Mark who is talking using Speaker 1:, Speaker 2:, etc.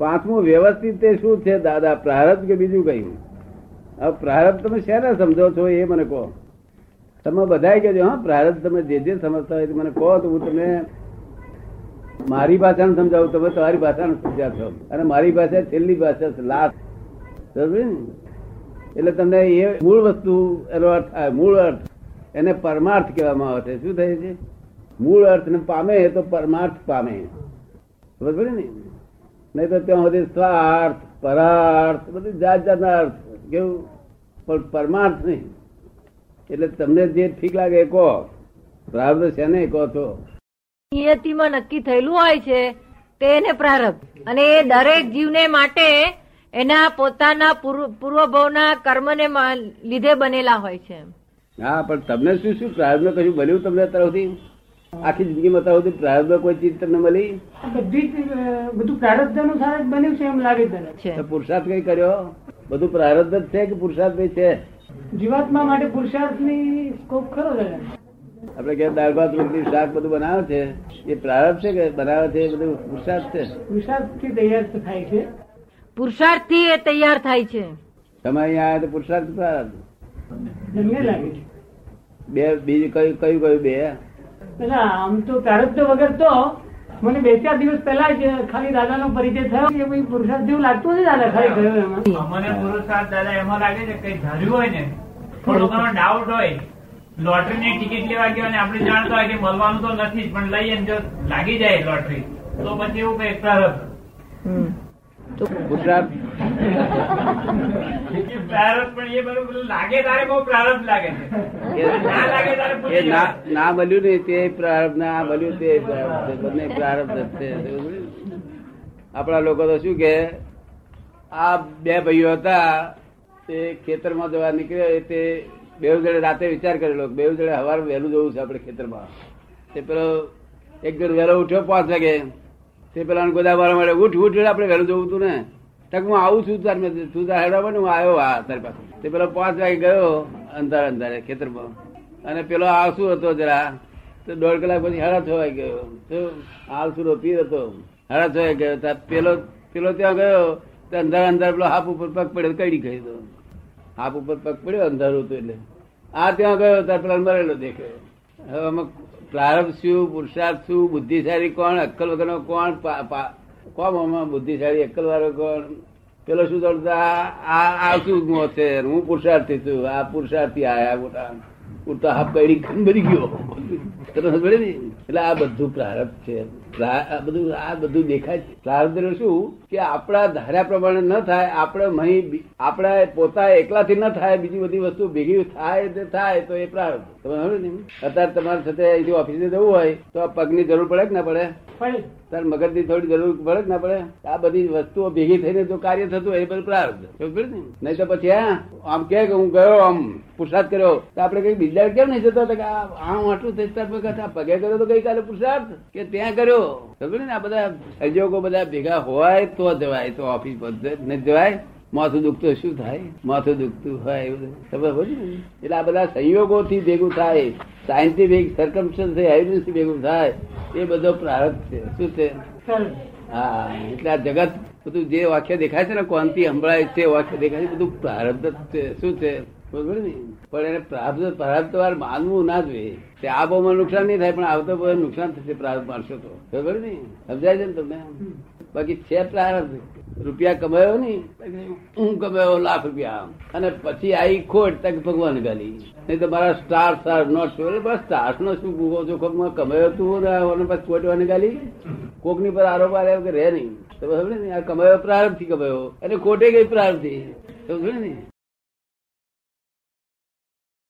Speaker 1: પાંચમું, વ્યવસ્થિત તે શું છે? દાદા, પ્રારબ્ધ કે બીજું કયું હવે પ્રારબ્ધ તમે શેને સમજો છો એ મને કહો. તમે બધાય કહેજો, હા, પ્રારબ્ધ તમે જે જે સમજતા હોય મને કહો તો હું તમને મારી ભાષાને સમજાવું, તમે તમારી ભાષાને સમજાવશો અને મારી ભાષા છેલ્લી ભાષા છે લાસ્ટ એટલે તમને એ મૂળ વસ્તુ, એનો અર્થ મૂળ અર્થ એને પરમાર્થ કહેવામાં આવે છે. શું થાય છે? મૂળ અર્થ ને પામે તો પરમાર્થ પામે. બરોબર ને? નહીં તો ત્યાં સુધી સ્વાર્થ પરાર્થ બધું જાત જાતના અર્થ. કેવું? પણ પરમાર્થ નહીં. એટલે તમને જે ઠીક લાગે એ કહો. પ્રાર્થ છે ને કહો છો?
Speaker 2: નિયતિમાં નક્કી થયેલું હોય છે તેને પ્રારબ્ધ. અને એ દરેક જીવને માટે એના પોતાના પૂર્વ- પૂર્વભાવના કર્મને લીધે બનેલા હોય છે.
Speaker 1: હા પણ તમને શું શું પ્રાર્થ કશું બન્યું તમને તરફથી? આખી જિંદગીમાં તરફથી પ્રારબ્ધ કોઈ ચીજ તમને મળી?
Speaker 3: બધી બધું પ્રારબ્ધ અનુસાર જ બન્યું છે એમ લાગે
Speaker 2: છે.
Speaker 1: પુરુષાર્થ કઈ કર્યો? બધું પ્રારબ્ધ જ છે કે પુરુષાર્થ ભાઈ છે?
Speaker 3: જીવાત્મા માટે પુરુષાર્થની સ્કોપ ખરો છે
Speaker 1: આપડે કે દાળ ભાત રોટલી શાક બધું બનાવે છે? એ પ્રારબ્ધ છે કે બનાવે છે એ બધું પુરુષાર્થ છે?
Speaker 3: પુરુષાર્થથી તૈયાર થાય છે.
Speaker 2: પુરુષાર્થથી એ તૈયાર થાય છે.
Speaker 1: તમે અહીંયા આવ્યા તો પુરુષાર્થ પ્રારબ્ધ.
Speaker 3: લાગે છે.
Speaker 1: બે બીજું કયું કયું કયું બે?
Speaker 3: આમ તો પ્રારબ્ધ વગર તો મને બે ચાર દિવસ પહેલા જ ખાલી દાદાનો પરિચય થયો. કે ભાઈ પુરુષાર્થ જેવું લાગતું નથી દાદા ખાલી ગયો એમાં.
Speaker 4: મને પુરુષાર્થ દાદા એમાં લાગે છે કઈ ધાર્યું હોય ને થોડો ઘણો ડાઉટ હોય. લોટરી ની ટિકિટ લેવા ગયો અને આપણે જાણતા હોય કે મળવાનું તો નથી જ પણ લઈએ જો લાગી જાય લોટરી તો પછી એવું કઈ પ્રારબ્ધ.
Speaker 2: હમ. તો
Speaker 4: પણ એ બધું બધું લાગે તારે બહુ પ્રારબ્ધ લાગે છે. ના લાગે તારે
Speaker 1: ના મળ્યું તે પ્રારંભ ના મળ્યું તે પ્રારંભ બંને પ્રારંભ છે. આપણા લોકો તો શું કે આ બે ભાઈઓ હતા તે ખેતરમાં જવા નીકળ્યા તે બે જણે રાતે વિચાર કરેલો બે જણે હવાર વહેલું જવું છે આપણે ખેતરમાં. તે પેલો એક જણ વહેલો ઉઠ્યો પાંચ વાગે. તે પેલા ગોદા માટે ઉઠ ઉઠ આપણે વહેલું જવું હતું ને. તક હું આવું છું તાર મેં તું તાર હેડવા હું આવ્યો આ તારી પાસે. તે પેલો પાંચ વાગે ગયો, અંધાર અંધારે, ખેતરમાં. અને પેલો આળસુ હતો જરા. તો દોઢ કલાક પછી હાડા છવાઈ ગયો. તો આળસુ નો પીર હતો. હાડા છવાઈ ગયો. ત્યાં પેલો પેલો ત્યાં ગયો, તો અંધાર અંધાર પેલો હાફ ઉપર પગ પડ્યો કઈ ખાઈ તો હાફ ઉપર પગ પડ્યો, અંધારું હતું એટલે. આ ત્યાં ગયો ત્યારે પેલા મરેલો દેખે. હવે આમાં પ્રારંભ શું, પુરુષાર્થ શું, બુદ્ધિશાળી કોણ, અક્કલ વગરનો કોણ પા- બુદ્ધિશાળી અક્કલ વાળો કોણ? પેલો શું દોડતા? આ શું મોહ છે? હું પુરુષાર્થી છું. આ પુરુષાર્થી આયા મોટા ઉડતા હાફ કઈ મરી ગયો? એટલે આ બધું પ્રારબ્ધ છે. આ બધું આ બધું દેખાય છે. પ્રારબ્ધ શું? કે આપણા ધાર્યા પ્રમાણે ન થાય, આપણે મહી આપણા પોતા એકલાથી ન થાય, બીજી બધી વસ્તુ ભેગી થાય, તે થાય, તો એ પ્રારબ્ધ. અત્યારે તમારે સાથે અહીંથી ઓફિસે જવું હોય તો આ પગની જરૂર પડે કે ના પડે? તાર મગજની થોડી જરૂર પડે કે ના પડે? આ બધી વસ્તુઓ ભેગી થઈને જો કાર્ય થતું એ બધું ને? નહીં તો પછી હા આમ કે હું ગયો આમ પુરુષાર્થ કર્યો. તો આપણે કઈ બીજા કેમ નહીં જતો? કે આ આમ આટલું થઈ તાર વખત આ પગે કર્યો તો ગઈકાલે પુરુષાર્થ કે ત્યાં કર્યો? સમજ ને? આ બધા સંજોગો બધા ભેગા હોય તો જવાય તો ઓફિસ પર નહીં જવાય. માથું દુખતું શું થાય? માથું દુખતું હોય, એવું ખબર એટલે આ બધા સંયોગોથી ભેગું થાય. સાયન્ટિફિક સર્કમસ્ટન્સ એવિડન્સ ભેગું થાય. એ બધો પ્રારંભ છે. શું છે? હા, એટલે આ જગત બધું જે વાક્ય દેખાય છે ને કોનથી સંભળાય છે વાક્ય દેખાય છે, બધું પ્રારબ્ધ છે. શું છે? બરોબર ને પણ એને પ્રારબ્ધ પ્રારબ્ધ વાર માનવું ના જોઈએ. તે આ બહુમાં નુકસાન નહીં થાય, પણ આવતો બહુ નુકસાન થશે પ્રારબ્ધ માનશો તો. ખબર ને સમજાય છે ને તમને? બાકી છે પ્રારબ્ધ રૂપિયા કમાયો નહીં હું કમાયો લાખ રૂપિયા અને પછી આવી ખોટ તક ભગવાન ગાલી. નહીં તો મારા સ્ટાર સ્ટાર નોટ બસ સ્ટાર નો શું ભૂગો જોખમમાં કમાયો તું ને અને પછી ખોટવાને ગાલી? કોકની પર આરોપ આવ્યો કે રહે નહીં. તો સમજે ને આ કમાયો પ્રારંભથી કમાયો. અને ખોટે ગઈ પ્રારંભથી સમજો ને